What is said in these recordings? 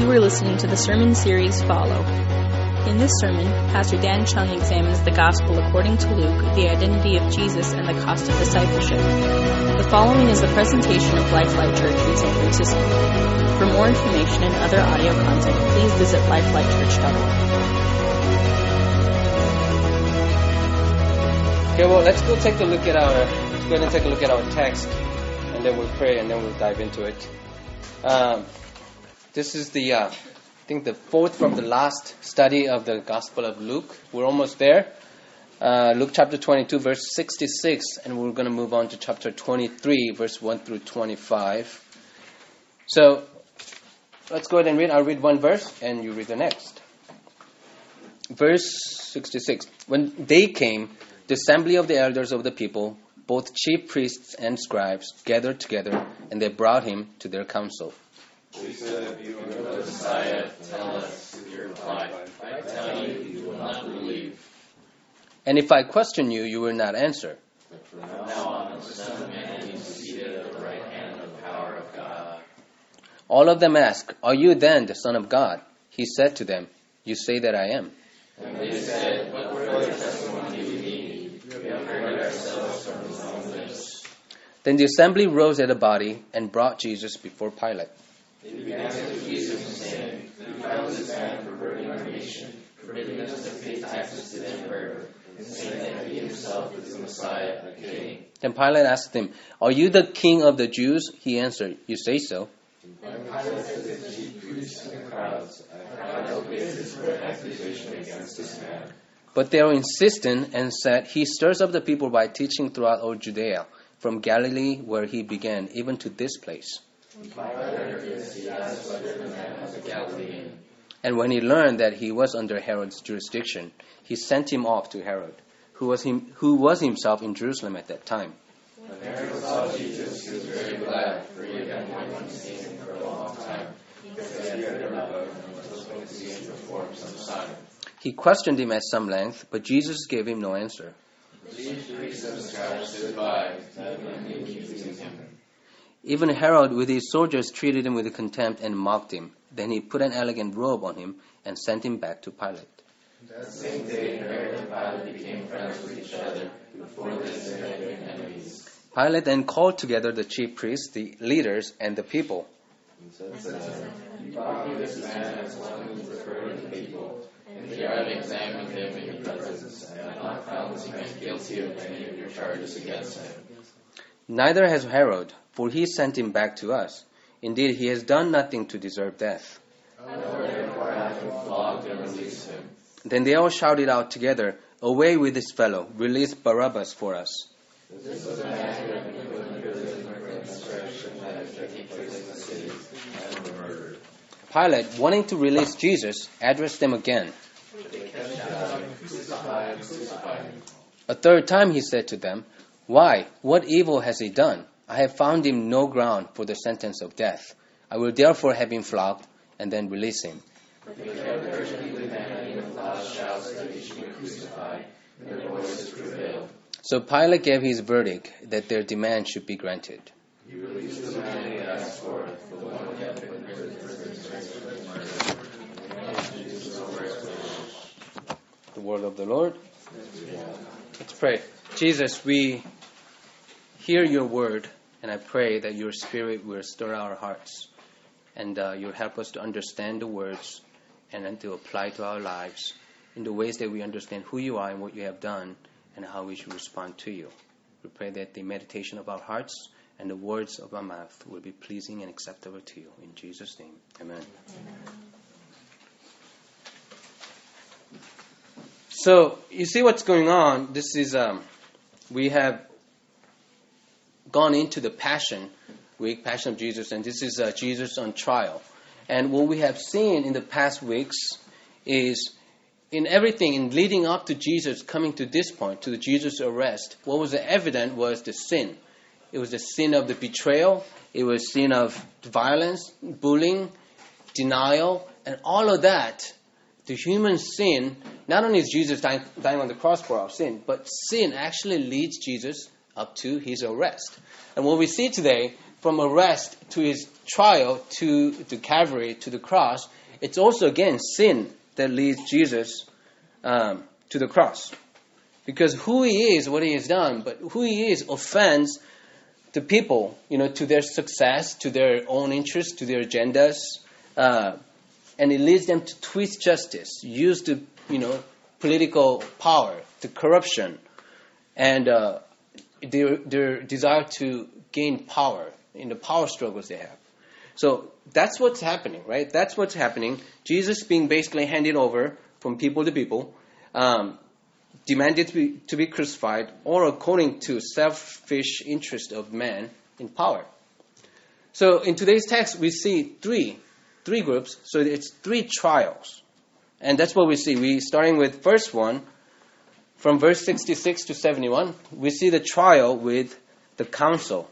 You are listening to the sermon series Follow. In this sermon, Pastor Dan Chung examines the gospel according to Luke, the identity of Jesus, and the cost of discipleship. The following is a presentation of Lifelight Church in San Francisco. For more information and other audio content, please visit lifelightchurch.org. Okay, well, let's go take a look at our. Let's go ahead and take a look at our text, and then we'll pray, and then we'll dive into it. Um, this is the, uh, I think, the fourth from the last study of the Gospel of Luke. We're almost there. Uh, Luke chapter 22, verse 66, and we're going to move on to chapter 23, verse 1 through 25. So, let's go ahead and read. I'll read one verse, and you read the next. Verse 66. When they came, the assembly of the elders of the people, both chief priests and scribes, gathered together, and they brought him to their council. We said, if you are the Messiah, tell us, he replied. I tell you, you will not believe. And if I question you, you will not answer. But from now on, the Son of Man is seated at the right hand of the power of God. All of them asked, Are you then the Son of God? He said to them, You say that I am. And they said, What further testimony do we need? We have heard ourselves from his own lips. Then the assembly rose at a body and brought Jesus before Pilate. They began to accuse him, saying, We found this man perverting our nation, forbidding us to pay taxes to the emperor, and saying that he himself is the Messiah, the king. Then Pilate asked him, Are you the king of the Jews? He answered, You say so. And Pilate said to the chief priests and the crowds, I have no basis for an accusation against this man. But they were insistent and said, He stirs up the people by teaching throughout all Judea, from Galilee where he began, even to this place. And when he learned that he was under Herod's jurisdiction, he sent him off to Herod, who was, him, who was himself in Jerusalem at that time. When Herod saw Jesus, he was very glad, for he had been wanting to see him for a long time, because he had heard about him and was hoping to see him perform some sign. He questioned him at some length, but Jesus gave him no answer. The chief priests and scribes stood by, accusing him. Even Herod with his soldiers treated him with contempt and mocked him. Then he put an elegant robe on him and sent him back to Pilate. That same day, Herod and Pilate became friends with each other. Before this, they had been enemies. Pilate then called together the chief priests, the leaders, and the people. He said uh, You brought me this man as one who the people. And here I've examined him in your presence, and have not found this man guilty of any of your charges against him. Neither has Herod, for he sent him back to us. Indeed, he has done nothing to deserve death. Then they all shouted out together, Away with this fellow! Release Barabbas for us. Pilate, wanting to release Jesus, addressed them again. A third time he said to them, Why? What evil has he done? I have found him no ground for the sentence of death. I will therefore have him flogged and then release him. So Pilate gave his verdict that their demand should be granted. The word of the Lord. Let's pray. Jesus, we hear your word, and I pray that your spirit will stir our hearts and uh, you'll help us to understand the words and then to apply to our lives in the ways that we understand who you are and what you have done and how we should respond to you. We pray that the meditation of our hearts and the words of our mouth will be pleasing and acceptable to you. In Jesus' name, amen. So, you see what's going on? This is, um, we have gone into the Passion Week, Passion of Jesus, and this is uh, Jesus on trial. And what we have seen in the past weeks is in everything, in leading up to Jesus coming to this point, to the Jesus arrest, what was evident was the sin. It was the sin of the betrayal, it was sin of violence, bullying, denial, and all of that. The human sin, not only is Jesus dying, dying on the cross for our sin, but sin actually leads Jesus up to his arrest. And what we see today, from arrest to his trial to the Calvary to the cross, it's also again sin that leads Jesus um, to the cross. Because who he is, what he has done, but who he is offends the people, you know, to their success, to their own interests, to their agendas, uh, and it leads them to twist justice, use the, you know, political power, the corruption, and uh, their, their desire to gain power in the power struggles they have. So that's what's happening, right? That's what's happening. Jesus being basically handed over from people to people, um, demanded to be, to be crucified, or according to selfish interest of man in power. So in today's text, we see three, three groups. So it's three trials, and that's what we see. We starting with first one, from verse 66 to 71, we see the trial with the council.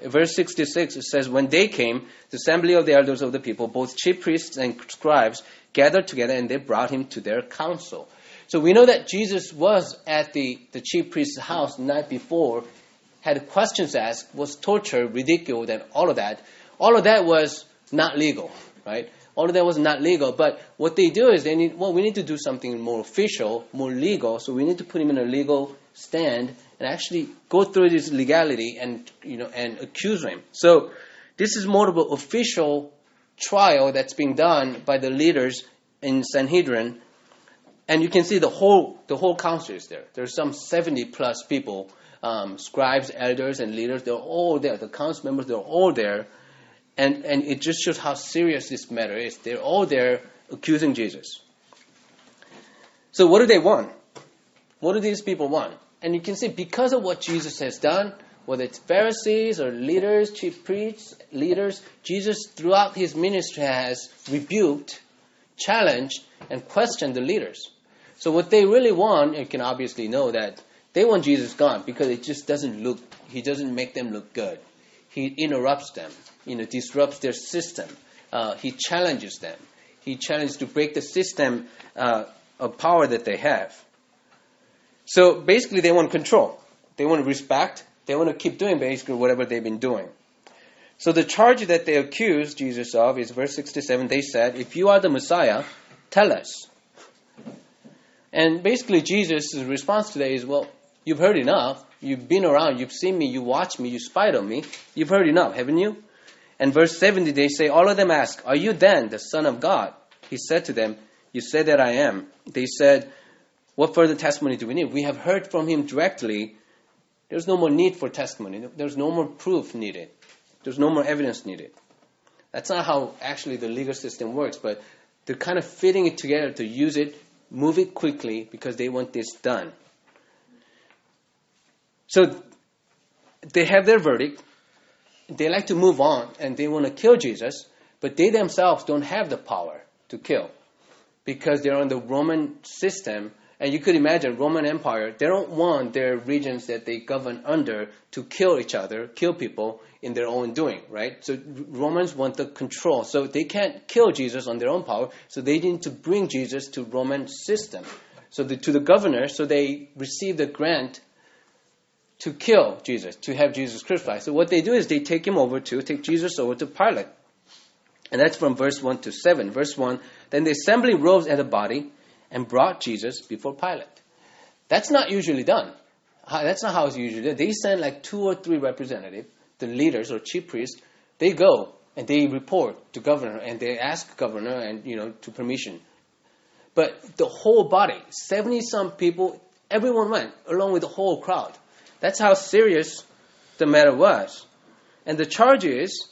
Verse 66 it says, When they came, the assembly of the elders of the people, both chief priests and scribes, gathered together and they brought him to their council. So we know that Jesus was at the, the chief priest's house the night before, had questions asked, was tortured, ridiculed, and all of that. All of that was not legal, right? All of that was not legal. But what they do is they need, well, we need to do something more official, more legal. So we need to put him in a legal stand and actually go through this legality and you know and accuse him. So this is more of an official trial that's being done by the leaders in Sanhedrin, and you can see the whole the whole council is there. There's some 70 plus people, um, scribes, elders, and leaders. They're all there. The council members, they're all there, and and it just shows how serious this matter is. They're all there accusing Jesus. So what do they want? What do these people want? And you can see because of what Jesus has done, whether it's Pharisees or leaders, chief priests, leaders, Jesus throughout his ministry has rebuked, challenged, and questioned the leaders. So what they really want, you can obviously know that they want Jesus gone because it just doesn't look, he doesn't make them look good. He interrupts them, you know, disrupts their system. Uh, he challenges them. He challenges to break the system uh, of power that they have. So basically, they want control. They want respect. They want to keep doing basically whatever they've been doing. So the charge that they accuse Jesus of is verse 67. They said, If you are the Messiah, tell us. And basically, Jesus' response today is, Well, you've heard enough. You've been around. You've seen me. You watched me. You spied on me. You've heard enough, haven't you? And verse 70, they say, All of them ask, Are you then the Son of God? He said to them, You say that I am. They said, what further testimony do we need? We have heard from him directly. There's no more need for testimony. There's no more proof needed. There's no more evidence needed. That's not how actually the legal system works, but they're kind of fitting it together to use it, move it quickly because they want this done. So they have their verdict. They like to move on and they want to kill Jesus, but they themselves don't have the power to kill because they're on the Roman system and you could imagine Roman Empire, they don't want their regions that they govern under to kill each other, kill people in their own doing, right? So Romans want the control. So they can't kill Jesus on their own power, so they need to bring Jesus to Roman system. So the, to the governor, so they receive the grant to kill Jesus, to have Jesus crucified. So what they do is they take him over to, take Jesus over to Pilate. And that's from verse 1 to 7. Verse 1, then the assembly rose at the body and brought Jesus before Pilate. That's not usually done. That's not how it's usually done. They send like two or three representatives, the leaders or chief priests. They go and they report to governor and they ask governor and you know to permission. But the whole body, seventy some people, everyone went along with the whole crowd. That's how serious the matter was. And the charge is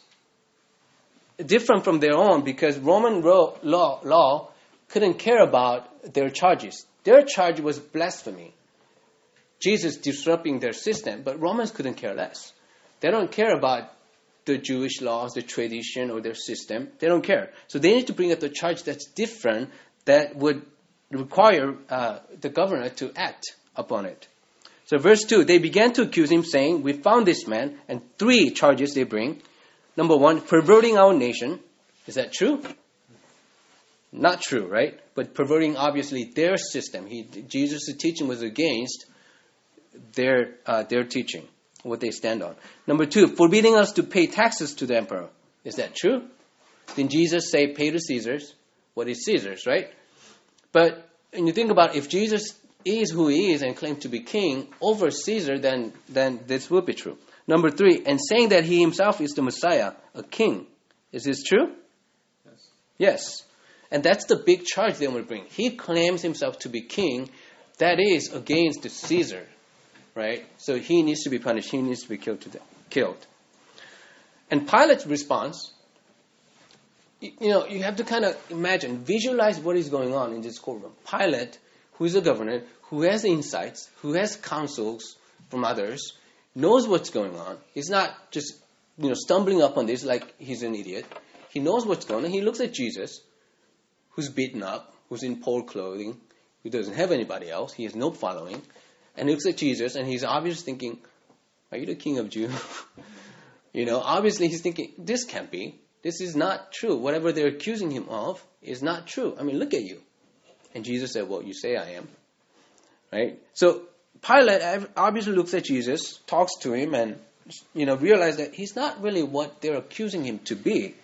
different from their own because Roman law, law couldn't care about their charges. Their charge was blasphemy. Jesus disrupting their system, but Romans couldn't care less. They don't care about the Jewish laws, the tradition, or their system. They don't care. So they need to bring up a charge that's different that would require uh, the governor to act upon it. So, verse 2 they began to accuse him, saying, We found this man, and three charges they bring. Number one, perverting our nation. Is that true? Not true, right? But perverting obviously their system. He, Jesus' teaching was against their, uh, their teaching. what they stand on. Number two, forbidding us to pay taxes to the emperor. Is that true? Didn't Jesus say, pay to Caesar's what is Caesar's, right? But when you think about if Jesus is who he is and claims to be king over Caesar, then, then this would be true. Number three, and saying that he himself is the Messiah, a king. Is this true? Yes. Yes. And that's the big charge they will bring. He claims himself to be king. That is against Caesar, right? So he needs to be punished. He needs to be killed. Killed. And Pilate's response, you know, you have to kind of imagine, visualize what is going on in this courtroom. Pilate, who is a governor, who has insights, who has counsels from others, knows what's going on. He's not just, you know, stumbling up on this like he's an idiot. He knows what's going on. He looks at Jesus who's beaten up, who's in poor clothing, who doesn't have anybody else, he has no following, and he looks at Jesus and he's obviously thinking, Are you the king of Jews? you know, obviously he's thinking, This can't be. This is not true. Whatever they're accusing him of is not true. I mean, look at you. And Jesus said, Well, you say I am. Right? So Pilate obviously looks at Jesus, talks to him, and you know, realizes that he's not really what they're accusing him to be.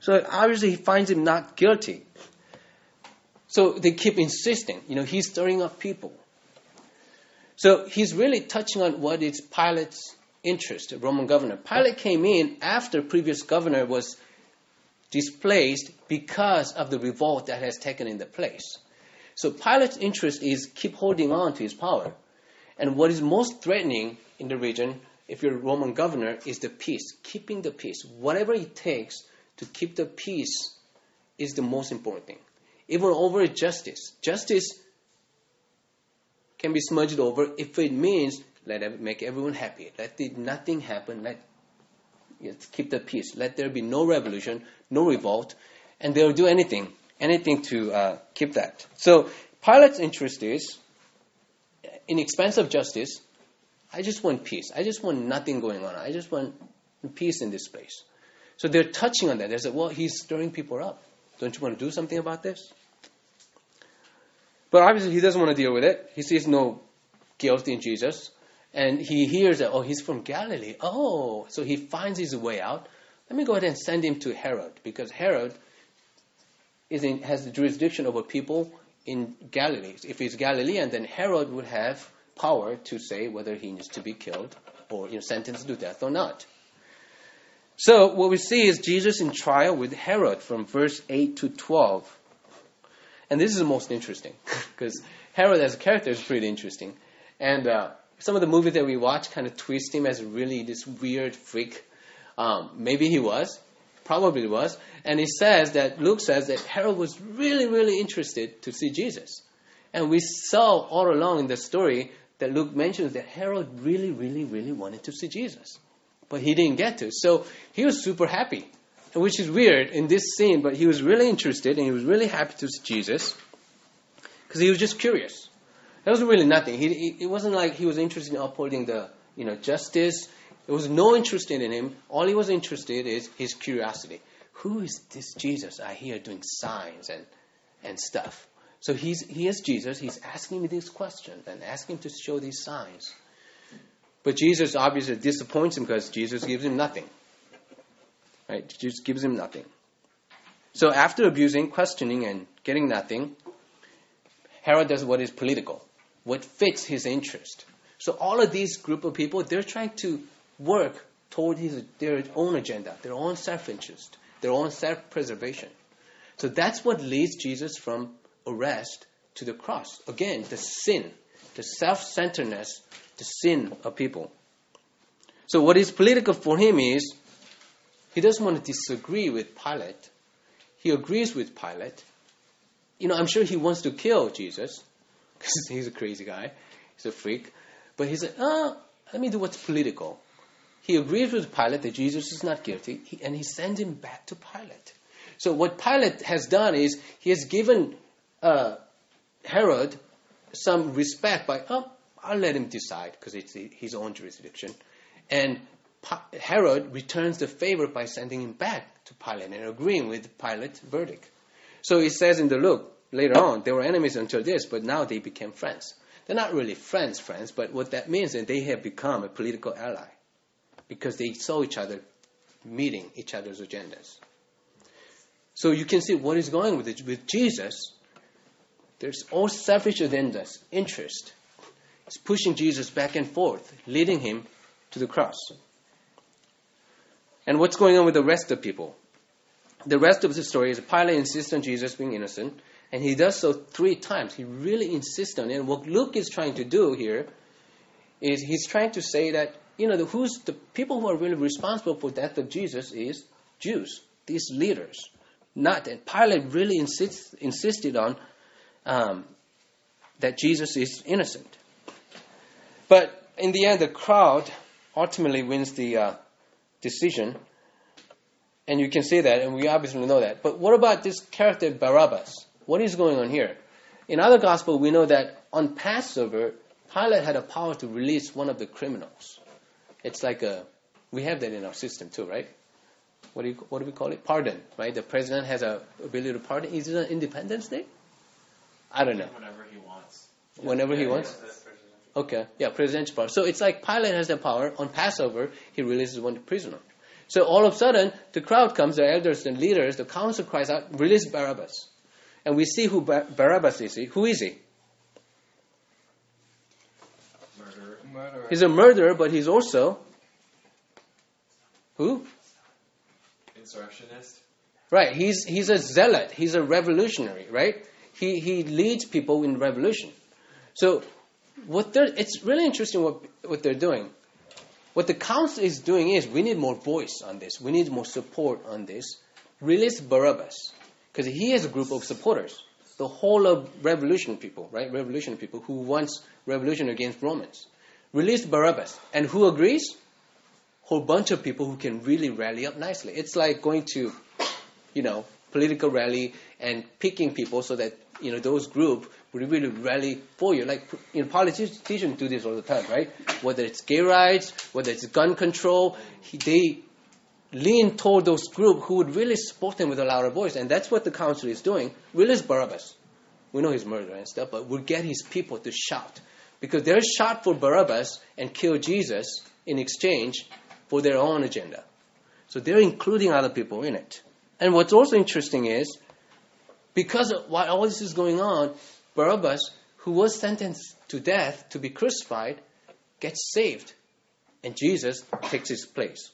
So obviously he finds him not guilty. So they keep insisting, you know, he's stirring up people. So he's really touching on what is Pilate's interest, the Roman governor. Pilate came in after previous governor was displaced because of the revolt that has taken in the place. So Pilate's interest is keep holding on to his power. And what is most threatening in the region, if you're a Roman governor, is the peace, keeping the peace. Whatever it takes to keep the peace is the most important thing even over justice. Justice can be smudged over if it means let make everyone happy. Let nothing happen. Let keep the peace. Let there be no revolution, no revolt, and they'll do anything, anything to uh, keep that. So Pilate's interest is in expense of justice. I just want peace. I just want nothing going on. I just want peace in this place. So they're touching on that. They say, well, he's stirring people up. Don't you want to do something about this? But obviously, he doesn't want to deal with it. He sees no guilt in Jesus. And he hears that, oh, he's from Galilee. Oh, so he finds his way out. Let me go ahead and send him to Herod, because Herod is in, has the jurisdiction over people in Galilee. If he's Galilean, then Herod would have power to say whether he needs to be killed or you know, sentenced to death or not. So what we see is Jesus in trial with Herod from verse 8 to 12. And this is the most interesting because Herod as a character is pretty interesting. And uh, some of the movies that we watch kind of twist him as really this weird freak. Um, maybe he was, probably was. And it says that Luke says that Herod was really, really interested to see Jesus. And we saw all along in the story that Luke mentions that Herod really, really, really wanted to see Jesus. But he didn't get to. So he was super happy which is weird in this scene, but he was really interested and he was really happy to see Jesus because he was just curious. There was really nothing. He, he, it wasn't like he was interested in upholding the you know justice. There was no interest in him. All he was interested in is his curiosity. Who is this Jesus I hear doing signs and and stuff? So he's he is Jesus. He's asking me these questions and asking him to show these signs. But Jesus obviously disappoints him because Jesus gives him nothing. Right? Just gives him nothing. So after abusing, questioning, and getting nothing, Herod does what is political, what fits his interest. So all of these group of people, they're trying to work toward his, their own agenda, their own self-interest, their own self-preservation. So that's what leads Jesus from arrest to the cross. Again, the sin, the self-centeredness, the sin of people. So what is political for him is he doesn't want to disagree with Pilate. He agrees with Pilate. You know, I'm sure he wants to kill Jesus because he's a crazy guy. He's a freak. But he said, oh, let me do what's political. He agrees with Pilate that Jesus is not guilty, and he sends him back to Pilate. So what Pilate has done is he has given uh, Herod some respect by, oh, I'll let him decide because it's his own jurisdiction. And Herod returns the favor by sending him back to Pilate and agreeing with Pilate's verdict. So it says in the Luke later on, they were enemies until this, but now they became friends. They're not really friends, friends, but what that means is they have become a political ally because they saw each other meeting each other's agendas. So you can see what is going with it. With Jesus, there's all selfish agendas, interest. It's pushing Jesus back and forth, leading him to the cross. And what's going on with the rest of people? The rest of the story is Pilate insists on Jesus being innocent, and he does so three times. He really insists on it. And what Luke is trying to do here is he's trying to say that, you know, the, who's the people who are really responsible for death of Jesus is Jews, these leaders. Not that Pilate really insists, insisted on um, that Jesus is innocent. But in the end, the crowd ultimately wins the uh, decision. And you can see that, and we obviously know that. But what about this character Barabbas? What is going on here? In other gospel, we know that on Passover, Pilate had a power to release one of the criminals. It's like a, we have that in our system too, right? What do, you, what do we call it? Pardon, right? The president has a ability to pardon. Is it an Independence Day? I don't know. Whenever he wants. Whenever he wants? Okay, yeah, presidential power. So it's like Pilate has the power. On Passover, he releases one prisoner. So all of a sudden, the crowd comes, the elders and leaders, the council cries out, release Barabbas. And we see who Bar- Barabbas is. Who is he? Murderer. Murderer. He's a murderer, but he's also who? Insurrectionist. Right. He's he's a zealot. He's a revolutionary. Right. He he leads people in revolution. So what they're it's really interesting what what they're doing. What the council is doing is we need more voice on this. We need more support on this. Release Barabbas because he has a group of supporters. The whole of revolution people, right? Revolution people who wants revolution against Romans. Release Barabbas, and who agrees? Whole bunch of people who can really rally up nicely. It's like going to, you know, political rally and picking people so that you know those group would really rally for you. Like you know, politicians do this all the time, right? Whether it's gay rights, whether it's gun control, he, they lean toward those group who would really support them with a louder voice, and that's what the council is doing. Release Barabbas. We know he's murderer and stuff, but we'll get his people to shout because they're shot for Barabbas and kill Jesus in exchange for their own agenda. So they're including other people in it. And what's also interesting is because while all this is going on, Barabbas, who was sentenced to death to be crucified, gets saved, and Jesus takes his place.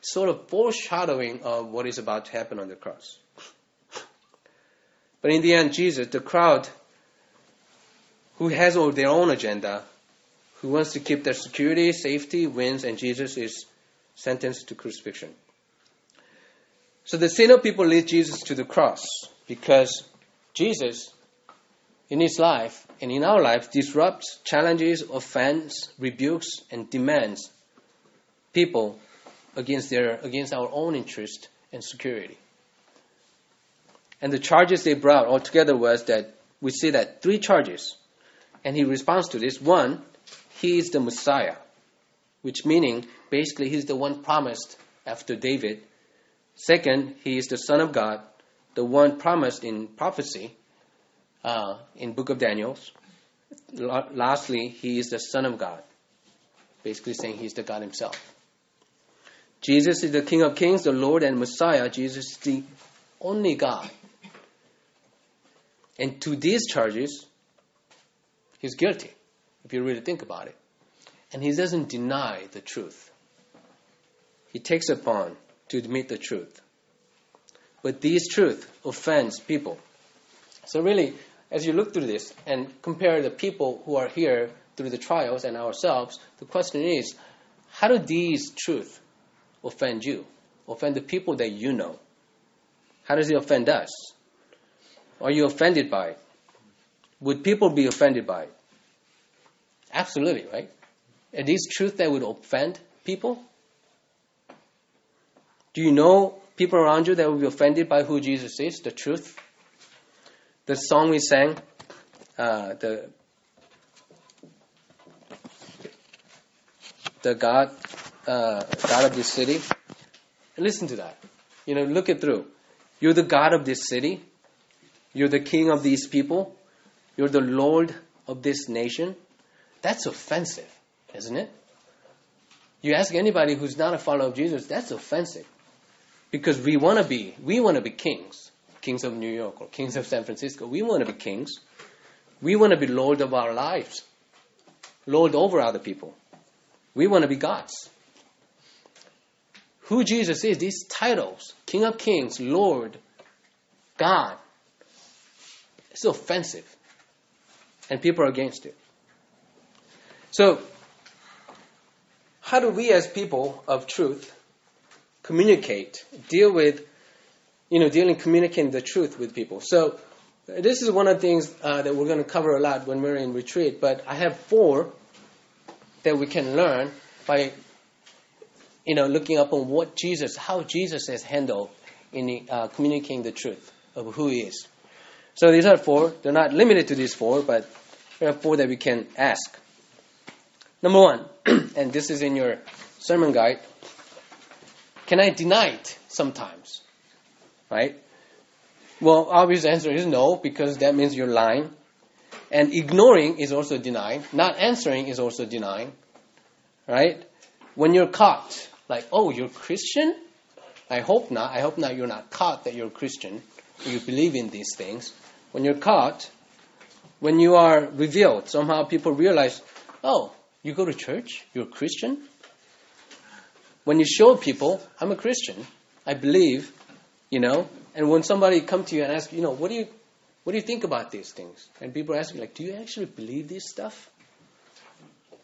Sort of foreshadowing of what is about to happen on the cross. But in the end, Jesus, the crowd who has all their own agenda, who wants to keep their security, safety, wins, and Jesus is sentenced to crucifixion. So the sinner people lead Jesus to the cross because Jesus, in his life and in our life, disrupts, challenges, offends, rebukes, and demands people against their against our own interest and security. And the charges they brought altogether was that we see that three charges, and he responds to this. One, he is the Messiah, which meaning basically he's the one promised after David. Second, he is the Son of God, the one promised in prophecy uh, in Book of Daniel. La- lastly, he is the Son of God, basically saying he's the God himself. Jesus is the King of Kings, the Lord and Messiah. Jesus is the only God. And to these charges, he's guilty, if you really think about it. And he doesn't deny the truth. He takes upon to admit the truth. But these truth offends people. So really, as you look through this and compare the people who are here through the trials and ourselves, the question is, how do these truth offend you? Offend the people that you know? How does it offend us? Are you offended by it? Would people be offended by it? Absolutely, right? Are these truths that would offend people? Do you know people around you that will be offended by who Jesus is, the truth? The song we sang, uh, the the God, uh, God of this city. Listen to that. You know, look it through. You're the God of this city. You're the King of these people. You're the Lord of this nation. That's offensive, isn't it? You ask anybody who's not a follower of Jesus, that's offensive. Because we want to be, we want to be kings, kings of New York or kings of San Francisco. We want to be kings. We want to be Lord of our lives, Lord over other people. We want to be gods. Who Jesus is, these titles, King of Kings, Lord, God, it's offensive. And people are against it. So, how do we as people of truth communicate, deal with, you know, dealing, communicating the truth with people? So, this is one of the things uh, that we're going to cover a lot when we're in retreat, but I have four that we can learn by, you know, looking up on what Jesus, how Jesus has handled in uh, communicating the truth of who He is. So these are four. They're not limited to these four, but there are four that we can ask. Number one, and this is in your sermon guide. Can I deny it sometimes? Right? Well, obvious answer is no, because that means you're lying. And ignoring is also denying. Not answering is also denying. Right? When you're caught, like, oh, you're Christian? I hope not. I hope not you're not caught that you're Christian. You believe in these things. When you're caught, when you are revealed, somehow people realize, oh, you go to church? You're a Christian? When you show people, I'm a Christian, I believe, you know, and when somebody come to you and ask, you know, what do you, what do you think about these things? And people ask you, like, do you actually believe this stuff?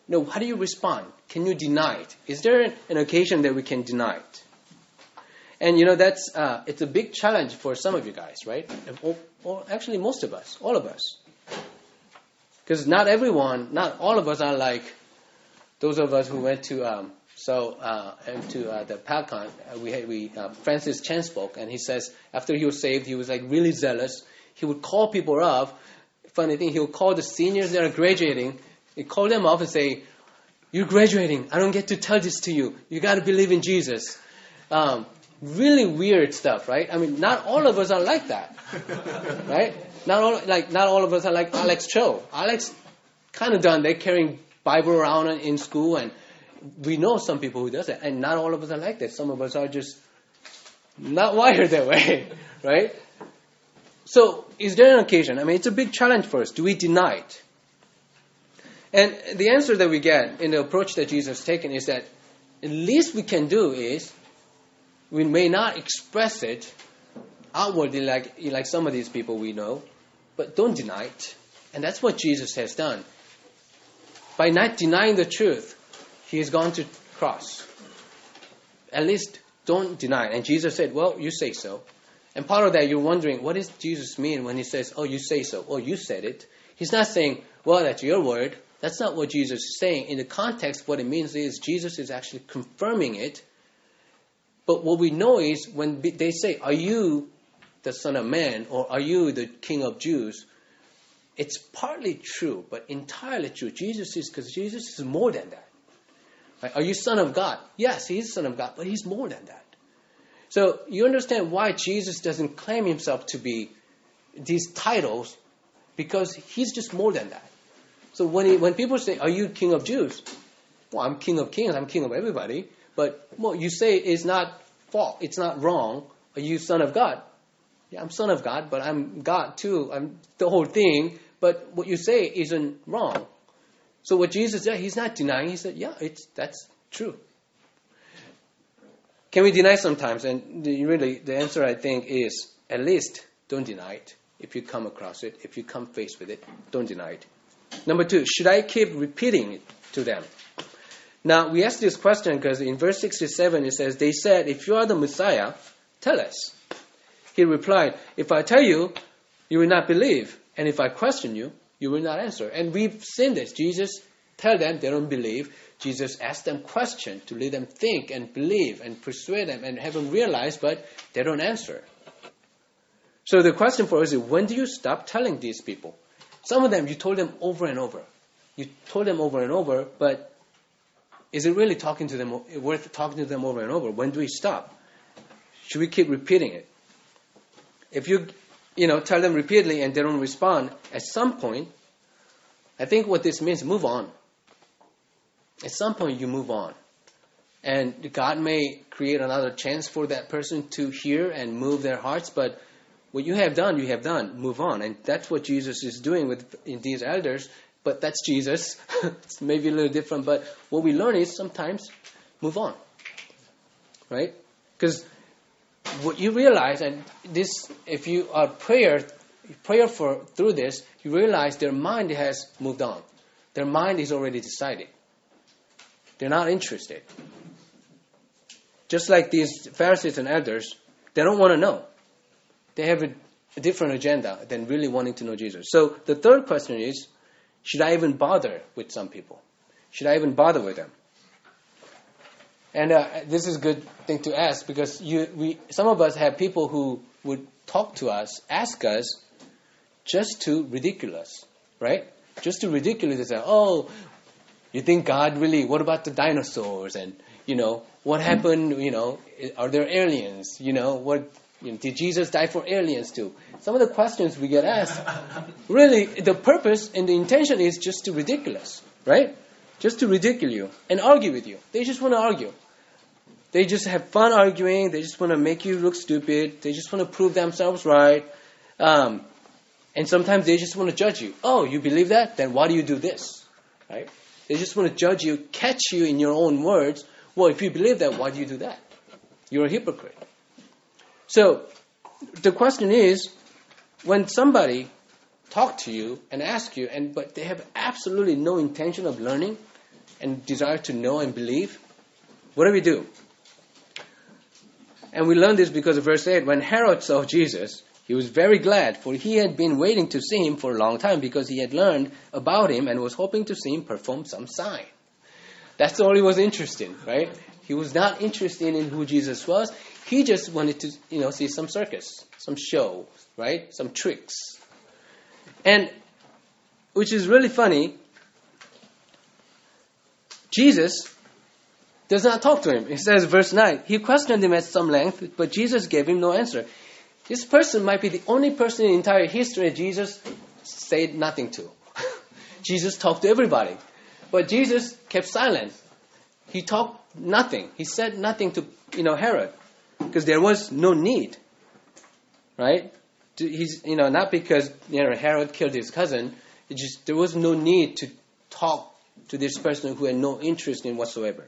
No, how do you respond? Can you deny it? Is there an occasion that we can deny it? And you know that's uh, it's a big challenge for some of you guys, right? Or, or actually most of us, all of us, because not everyone, not all of us are like those of us who went to um, so uh, to uh, the PALCON, uh, we had we uh, Francis Chan spoke, and he says after he was saved, he was like really zealous. He would call people up. Funny thing, he would call the seniors that are graduating. He call them up and say, "You're graduating. I don't get to tell this to you. You got to believe in Jesus." Um, really weird stuff, right? I mean, not all of us are like that, right? Not all like not all of us are like Alex Cho. Alex kind of done. They're carrying Bible around in school, and we know some people who does it, and not all of us are like that. Some of us are just not wired that way, right? So, is there an occasion? I mean, it's a big challenge for us. Do we deny it? And the answer that we get in the approach that Jesus has taken is that the least we can do is we may not express it outwardly like, like some of these people we know, but don't deny it. And that's what Jesus has done. By not denying the truth, he is gone to cross. At least don't deny it. And Jesus said, Well, you say so. And part of that, you're wondering, what does Jesus mean when he says, Oh, you say so? Oh, you said it. He's not saying, Well, that's your word. That's not what Jesus is saying. In the context, what it means is Jesus is actually confirming it. But what we know is when they say, Are you the Son of Man? or Are you the King of Jews? It's partly true, but entirely true. Jesus is, because Jesus is more than that. Right? Are you Son of God? Yes, He's Son of God, but He's more than that. So you understand why Jesus doesn't claim Himself to be these titles, because He's just more than that. So when, he, when people say, Are you King of Jews? Well, I'm King of Kings, I'm King of everybody. But well, you say it's not fault, it's not wrong. Are you Son of God? Yeah, I'm Son of God, but I'm God too. I'm the whole thing. But what you say isn't wrong. So what Jesus said, he's not denying. He said, yeah, it's that's true. Can we deny sometimes? And the, really, the answer I think is at least don't deny it. If you come across it, if you come face with it, don't deny it. Number two, should I keep repeating it to them? Now, we ask this question because in verse 67 it says, They said, If you are the Messiah, tell us. He replied, If I tell you, you will not believe. And if I question you, you will not answer. And we've seen this. Jesus tell them they don't believe. Jesus asked them questions to let them think and believe and persuade them and have them realize, but they don't answer. So the question for us is, when do you stop telling these people? Some of them you told them over and over. You told them over and over, but is it really talking to them worth talking to them over and over? When do we stop? Should we keep repeating it? If you you know, tell them repeatedly and they don't respond, at some point, I think what this means, move on. at some point you move on. And God may create another chance for that person to hear and move their hearts, but what you have done, you have done. Move on. And that's what Jesus is doing with these elders. But that's Jesus. it's maybe a little different, but what we learn is sometimes move on. Right? Because what you realize, and this, if you are prayer, prayer for through this, you realize their mind has moved on. Their mind is already decided. They're not interested. Just like these Pharisees and elders, they don't want to know. They have a, a different agenda than really wanting to know Jesus. So the third question is, should I even bother with some people? Should I even bother with them? And uh, this is a good thing to ask because you, we, some of us have people who would talk to us, ask us, just to ridicule us, right? Just to ridicule us. Say, oh, you think God really? What about the dinosaurs? And you know, what happened? You know, are there aliens? You know, what you know, did Jesus die for aliens too? Some of the questions we get asked, really, the purpose and the intention is just to ridicule us, right? Just to ridicule you and argue with you. They just want to argue. They just have fun arguing. They just want to make you look stupid. They just want to prove themselves right. Um, and sometimes they just want to judge you. Oh, you believe that? Then why do you do this? Right? They just want to judge you, catch you in your own words. Well, if you believe that, why do you do that? You're a hypocrite. So the question is, when somebody talk to you and ask you, and but they have absolutely no intention of learning and desire to know and believe, what do we do? And we learn this because of verse 8. When Herod saw Jesus, he was very glad, for he had been waiting to see him for a long time because he had learned about him and was hoping to see him perform some sign. That's all he was interested in, right? He was not interested in who Jesus was. He just wanted to, you know, see some circus, some show, right? Some tricks. And which is really funny, Jesus does not talk to him. He says, verse 9, he questioned him at some length, but Jesus gave him no answer. This person might be the only person in the entire history Jesus said nothing to. Jesus talked to everybody. But Jesus kept silent. He talked nothing. He said nothing to you know Herod because there was no need. Right? He's you know not because you know Herod killed his cousin. It just there was no need to talk to this person who had no interest in whatsoever.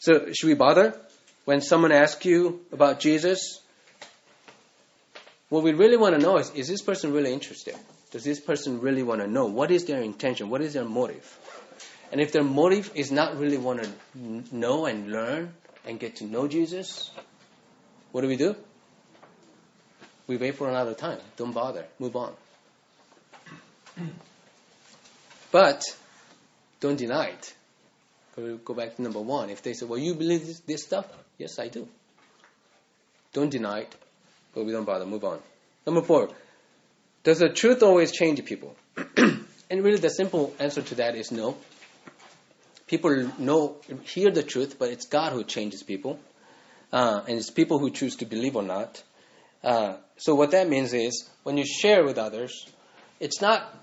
So should we bother when someone asks you about Jesus? What we really want to know is is this person really interested? Does this person really want to know? What is their intention? What is their motive? And if their motive is not really want to know and learn and get to know Jesus, what do we do? We wait for another time. Don't bother. Move on. But don't deny it. Go back to number one. If they say, well, you believe this, this stuff? Yes, I do. Don't deny it but we don't bother. Move on. Number four, does the truth always change people? and really, the simple answer to that is no. People know, hear the truth, but it's God who changes people, uh, and it's people who choose to believe or not. Uh, so what that means is, when you share with others, it's not.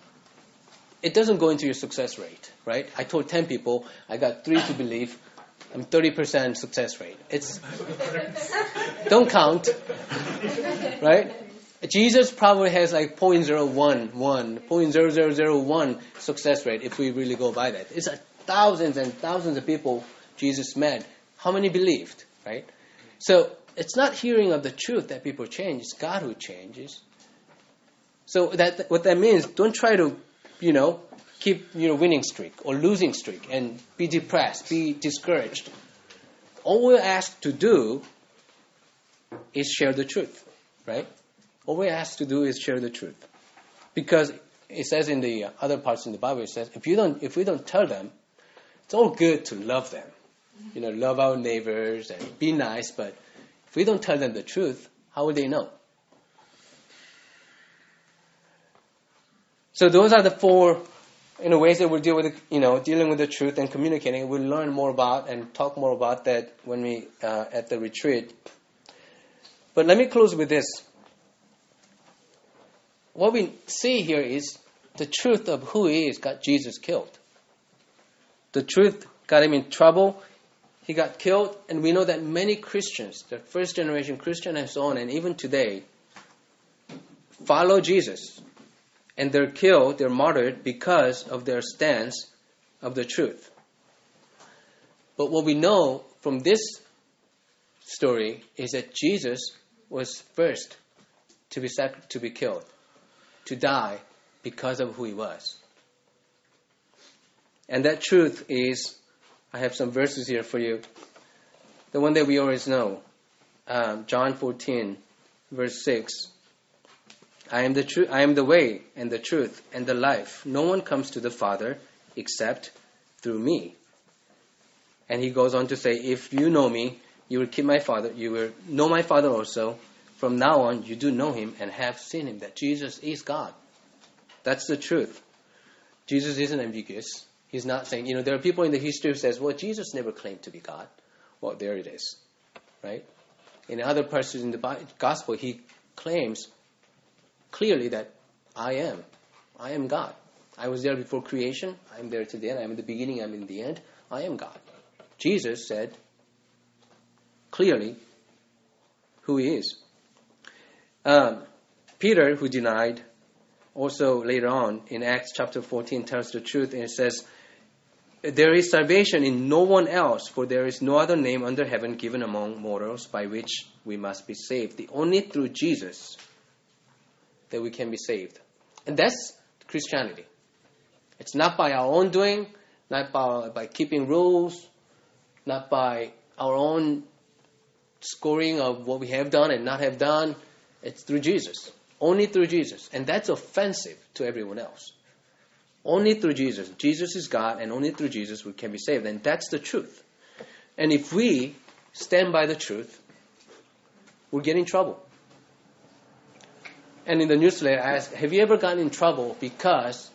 It doesn't go into your success rate, right? I told ten people, I got three to believe, I'm 30% success rate. It's don't count, right? Jesus probably has like 0.011, 0.0001 success rate if we really go by that. It's thousands and thousands of people Jesus met. How many believed, right? So it's not hearing of the truth that people change. It's God who changes. So that what that means, don't try to, you know, keep you know winning streak or losing streak and be depressed, be discouraged. All we're asked to do is share the truth, right? All we're asked to do is share the truth, because it says in the other parts in the Bible, it says if you don't, if we don't tell them, it's all good to love them, you know, love our neighbors and be nice, but if we don't tell them the truth, how will they know? So those are the four in a ways that we'll deal with, you know, dealing with the truth and communicating. We'll learn more about and talk more about that when we uh, at the retreat. But let me close with this. What we see here is the truth of who He is got Jesus killed. the truth got him in trouble. He got killed, and we know that many Christians, the first generation Christian and so on, and even today, follow Jesus. And they're killed, they're martyred because of their stance of the truth. But what we know from this story is that Jesus was first to be sac- to be killed, to die because of who he was. And that truth is, I have some verses here for you. The one that we always know, um, John 14, verse 6. I am the truth. I am the way and the truth and the life. No one comes to the Father except through me. And he goes on to say, If you know me, you will keep my Father. You will know my Father also. From now on, you do know him and have seen him. That Jesus is God. That's the truth. Jesus isn't ambiguous. He's not saying, you know, there are people in the history who says, well, Jesus never claimed to be God. Well, there it is, right? In other passages in the gospel, he claims clearly that I am. I am God. I was there before creation. I am there till the end. I am in the beginning. I am in the end. I am God. Jesus said clearly who he is. Um, Peter, who denied, also later on in Acts chapter 14 tells the truth and it says, There is salvation in no one else, for there is no other name under heaven given among mortals by which we must be saved. The only through Jesus that we can be saved. And that's Christianity. It's not by our own doing, not by, by keeping rules, not by our own scoring of what we have done and not have done. It's through Jesus. Only through Jesus. And that's offensive to everyone else. Only through Jesus. Jesus is God, and only through Jesus we can be saved. And that's the truth. And if we stand by the truth, we'll get in trouble. And in the newsletter, I asked, Have you ever gotten in trouble because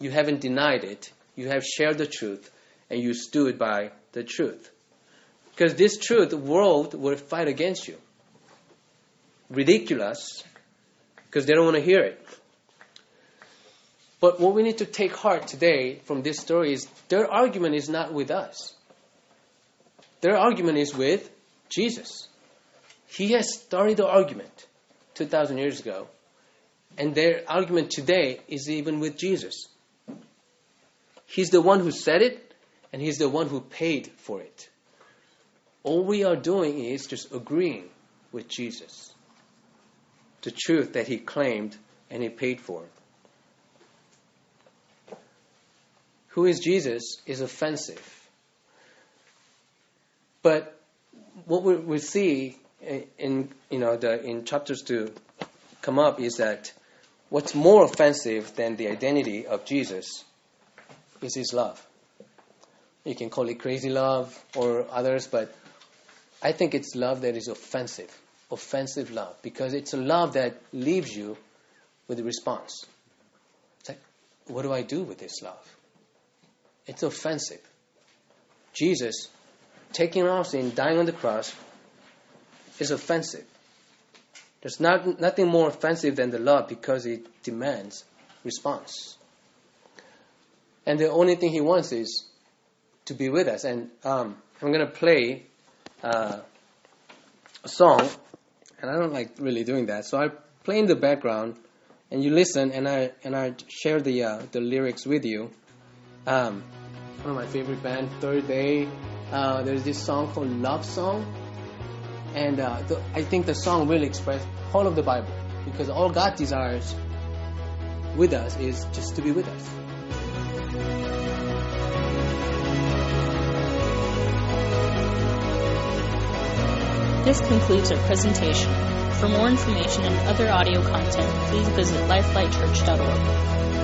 you haven't denied it, you have shared the truth, and you stood by the truth? Because this truth, the world will fight against you. Ridiculous, because they don't want to hear it. But what we need to take heart today from this story is their argument is not with us. Their argument is with Jesus. He has started the argument 2,000 years ago. And their argument today is even with Jesus. He's the one who said it, and He's the one who paid for it. All we are doing is just agreeing with Jesus. The truth that He claimed and He paid for. Who is Jesus is offensive. But what we, we see in, you know the in chapters to come up is that what's more offensive than the identity of Jesus is his love. You can call it crazy love or others, but I think it's love that is offensive. Offensive love. Because it's a love that leaves you with a response. It's like, what do I do with this love? It's offensive. Jesus taking our sin, dying on the cross, is offensive. There's not, nothing more offensive than the love because it demands response. And the only thing he wants is to be with us. And um, I'm going to play uh, a song, and I don't like really doing that. So I play in the background, and you listen, and I and I share the uh, the lyrics with you. Um, one of my favorite band, Third Day. Uh, there's this song called Love Song, and uh, the, I think the song really expresses all of the Bible because all God desires with us is just to be with us. This concludes our presentation. For more information and other audio content, please visit lifelightchurch.org.